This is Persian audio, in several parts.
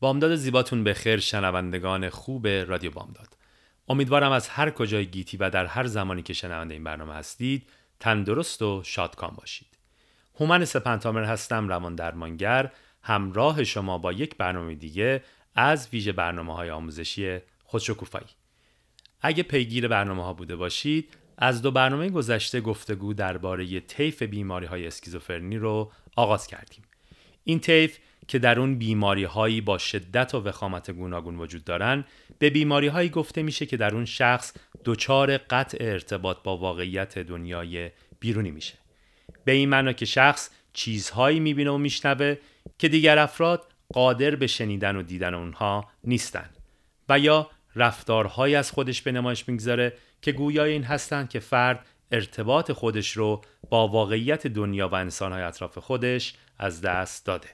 بامداد زیباتون به خیر شنوندگان خوب رادیو بامداد. امیدوارم از هر کجای گیتی و در هر زمانی که شنونده این برنامه هستید تندرست و شادکام باشید. هومن سپنتامر هستم روان درمانگر. همراه شما با یک برنامه دیگه از ویژه برنامه های آموزشی خودشکوفایی. اگه پیگیر برنامه ها بوده باشید از دو برنامه گذشته گفتگو درباره طیف بیماری های اسکیزوفرنی رو آغاز کردیم. این طیف که در اون بیماری هایی با شدت و وخامت گوناگون وجود دارن به بیماری هایی گفته میشه که در اون شخص دچار قطع ارتباط با واقعیت دنیای بیرونی میشه. به این معنا که شخص چیزهایی می‌بینه و میشنوه که دیگر افراد قادر به شنیدن و دیدن اونها نیستن و یا رفتارهایی از خودش به نمایش می‌گذاره که گویای این هستند که فرد ارتباط خودش رو با واقعیت دنیا و انسانهای اطراف خودش از دست داده.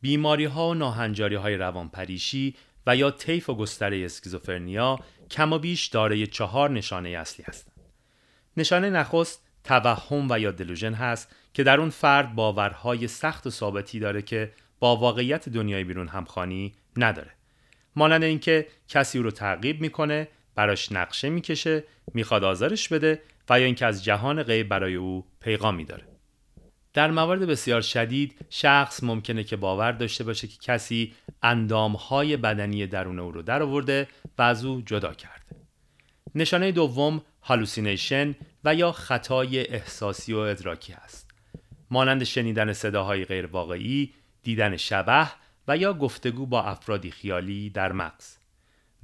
بیماری ها و ناهنجاری های روانپریشی و یا طیف و گستره اسکیزوفرنیا کم و بیش دارای چهار نشانه اصلی هستند. نشانه نخست توهم و یا دلوژن هست که در اون فرد باورهای سخت و ثابتی داره که با واقعیت دنیای بیرون همخوانی نداره. مانند اینکه کسی او رو تعقیب می‌کنه، براش نقشه می‌کشه، می‌خواد آزارش بده و یا اینکه از جهان غیب برای او پیغام میداره. در موارد بسیار شدید شخص ممکنه که باور داشته باشه که کسی اندامهای بدنی درون او رو درآورده و از او جدا کرده. نشانه دوم هالوسینیشن و یا خطای احساسی و ادراکی است. مانند شنیدن صداهای غیر واقعی، دیدن شبح و یا گفتگو با افرادی خیالی در مغز.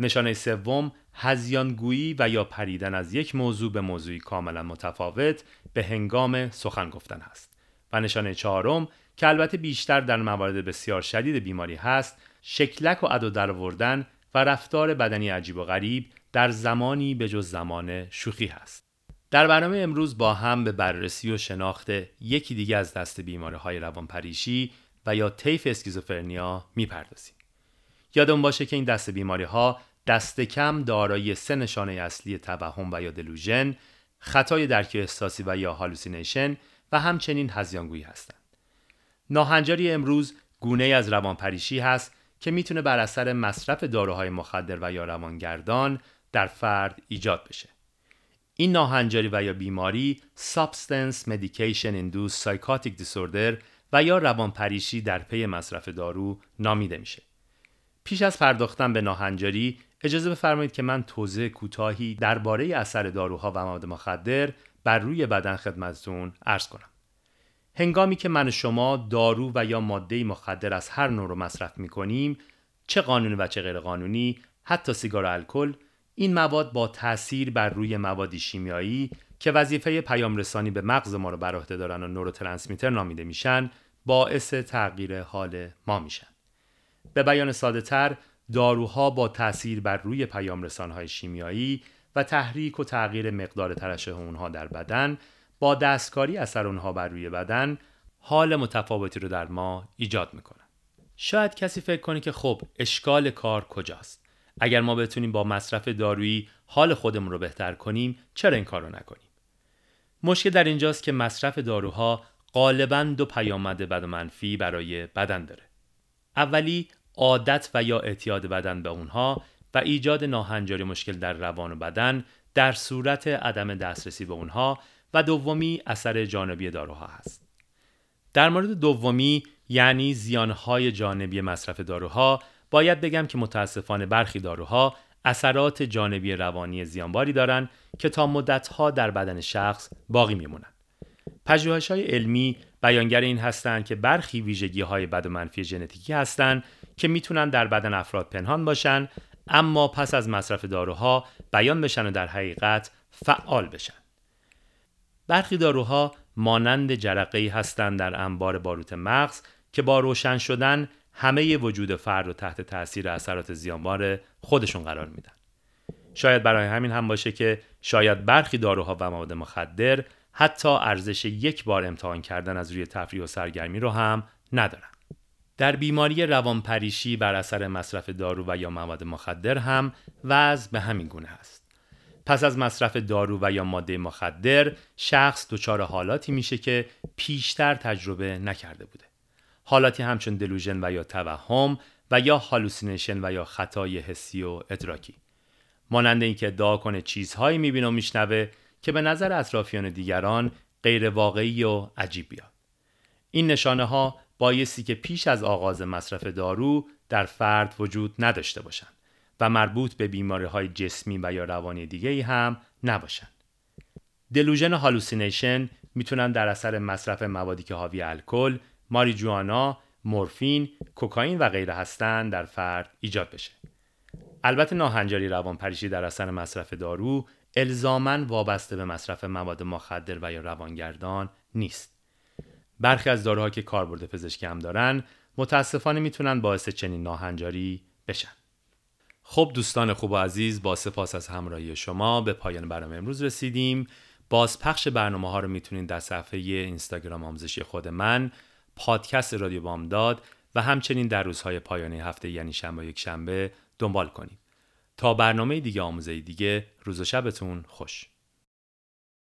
نشانه سوم هزیانگویی و یا پریدن از یک موضوع به موضوعی کاملا متفاوت به هنگام سخن گفتن است. و نشانه چهارم که البته بیشتر در موارد بسیار شدید بیماری هست شکلک و ادا درآوردن و رفتار بدنی عجیب و غریب در زمانی به جز زمان شوخی هست. در برنامه امروز با هم به بررسی و شناخت یکی دیگه از دست بیماری های روانپریشی و یا طیف اسکیزوفرنیا می‌پردازیم. یادم باشه که این دست بیماری ها دست کم دارای سه نشانه اصلی توهم و یا دلوژن، خطای درک احساسی و یا hallucination و همچنین هذیان‌گویی هستند. ناهنجاری امروز گونه‌ای از روانپریشی هست که می‌تونه بر اثر مصرف داروهای مخدر و یا روانگردان در فرد ایجاد بشه. این ناهنجاری و یا بیماری Substance Medication Induced Psychotic Disorder و یا روانپریشی در پی مصرف دارو نامیده میشه. پیش از پرداختن به ناهنجاری اجازه بفرمایید که من توضیح کوتاهی درباره اثر داروها و مواد مخدر بر روی بدن خدمتتون عرض کنم. هنگامی که من شما دارو و یا ماده مخدر از هر نوع رو مصرف می کنیم چه قانونی و چه غیر قانونی حتی سیگار و الکل این مواد با تاثیر بر روی موادی شیمیایی که وظیفه پیام رسانی به مغز ما رو بر عهده دارن و نوروترانسمیتر نامیده میشن باعث تغییر حال ما میشن به بیان ساده تر داروها با تاثیر بر روی پیام رسانهای شیمیایی و تحریک و تغییر مقدار ترشح اونها در بدن با دستکاری اثر اونها بر روی بدن حال متفاوتی رو در ما ایجاد می‌کنن. شاید کسی فکر کنه که خب اشکال کار کجاست؟ اگر ما بتونیم با مصرف دارویی حال خودمون رو بهتر کنیم چرا این کار نکنیم؟ مشکل در اینجاست که مصرف داروها غالبا دو پیامد بد و منفی برای بدن داره. اولی عادت و یا اعتیاد بدن به اونها و ایجاد ناهنجاری مشکل در روان و بدن در صورت عدم دسترسی به اونها و دومی اثر جانبی داروها هست. در مورد دومی یعنی زیانهای جانبی مصرف داروها باید بگم که متاسفانه برخی داروها اثرات جانبی روانی زیانباری دارند که تا مدتها در بدن شخص باقی میمونند. پژوهش های علمی بیانگر این هستند که برخی ویژگی های بد و منفی ژنتیکی هستند که می‌تونن در بدن افراد پنهان باشن اما پس از مصرف داروها بیان بشن و در حقیقت فعال بشن. برخی داروها مانند جرقه هستند در انبار باروت مغز که با روشن شدن همه وجود فرد رو تحت تاثیر اثرات زیانبار خودشون قرار میدن. شاید برای همین هم باشه که شاید برخی داروها و مواد مخدر حتی ارزش یک بار امتحان کردن از روی تفریح و سرگرمی رو هم ندارن. در بیماری روانپریشی بر اثر مصرف دارو و یا مواد مخدر هم وضع به همین گونه است. پس از مصرف دارو و یا ماده مخدر شخص دچار حالاتی میشه که پیشتر تجربه نکرده بوده. حالاتی همچون دلوژن و یا توهم و یا هالوسینیشن و یا خطای حسی و ادراکی. مانند اینکه ادعا کنه چیزهایی می‌بینه و میشنوه که به نظر اطرافیان دیگران غیر واقعی و عجیب بیاد. این نشانه ها بایستی که پیش از آغاز مصرف دارو در فرد وجود نداشته باشند و مربوط به بیماری های جسمی و یا روانی دیگه هم نباشند. دلوژن هالوسینیشن می‌تونن در اثر مصرف موادی که حاوی الکل، ماریجوانا، مورفین، کوکائین و غیره هستند در فرد ایجاد بشه. البته ناهنجاری روانپریشی در اثر مصرف دارو الزامن وابسته به مصرف مواد مخدر و یا روانگردان نیست. برخی از داروها که کاربرد پزشکی هم دارن متاسفانه می‌تونن باعث چنین ناهنجاری بشن. خب دوستان خوب و عزیز با سپاس از همراهی شما به پایان برنامه امروز رسیدیم. بازپخش برنامه ها رو می‌تونید در صفحه اینستاگرام آموزشی خود من پادکست رادیو بامداد و همچنین در روزهای پایانی هفته یعنی شنبه یک شنبه دنبال کنید. تا برنامه دیگه آموزه دیگه روز و شبتون خوش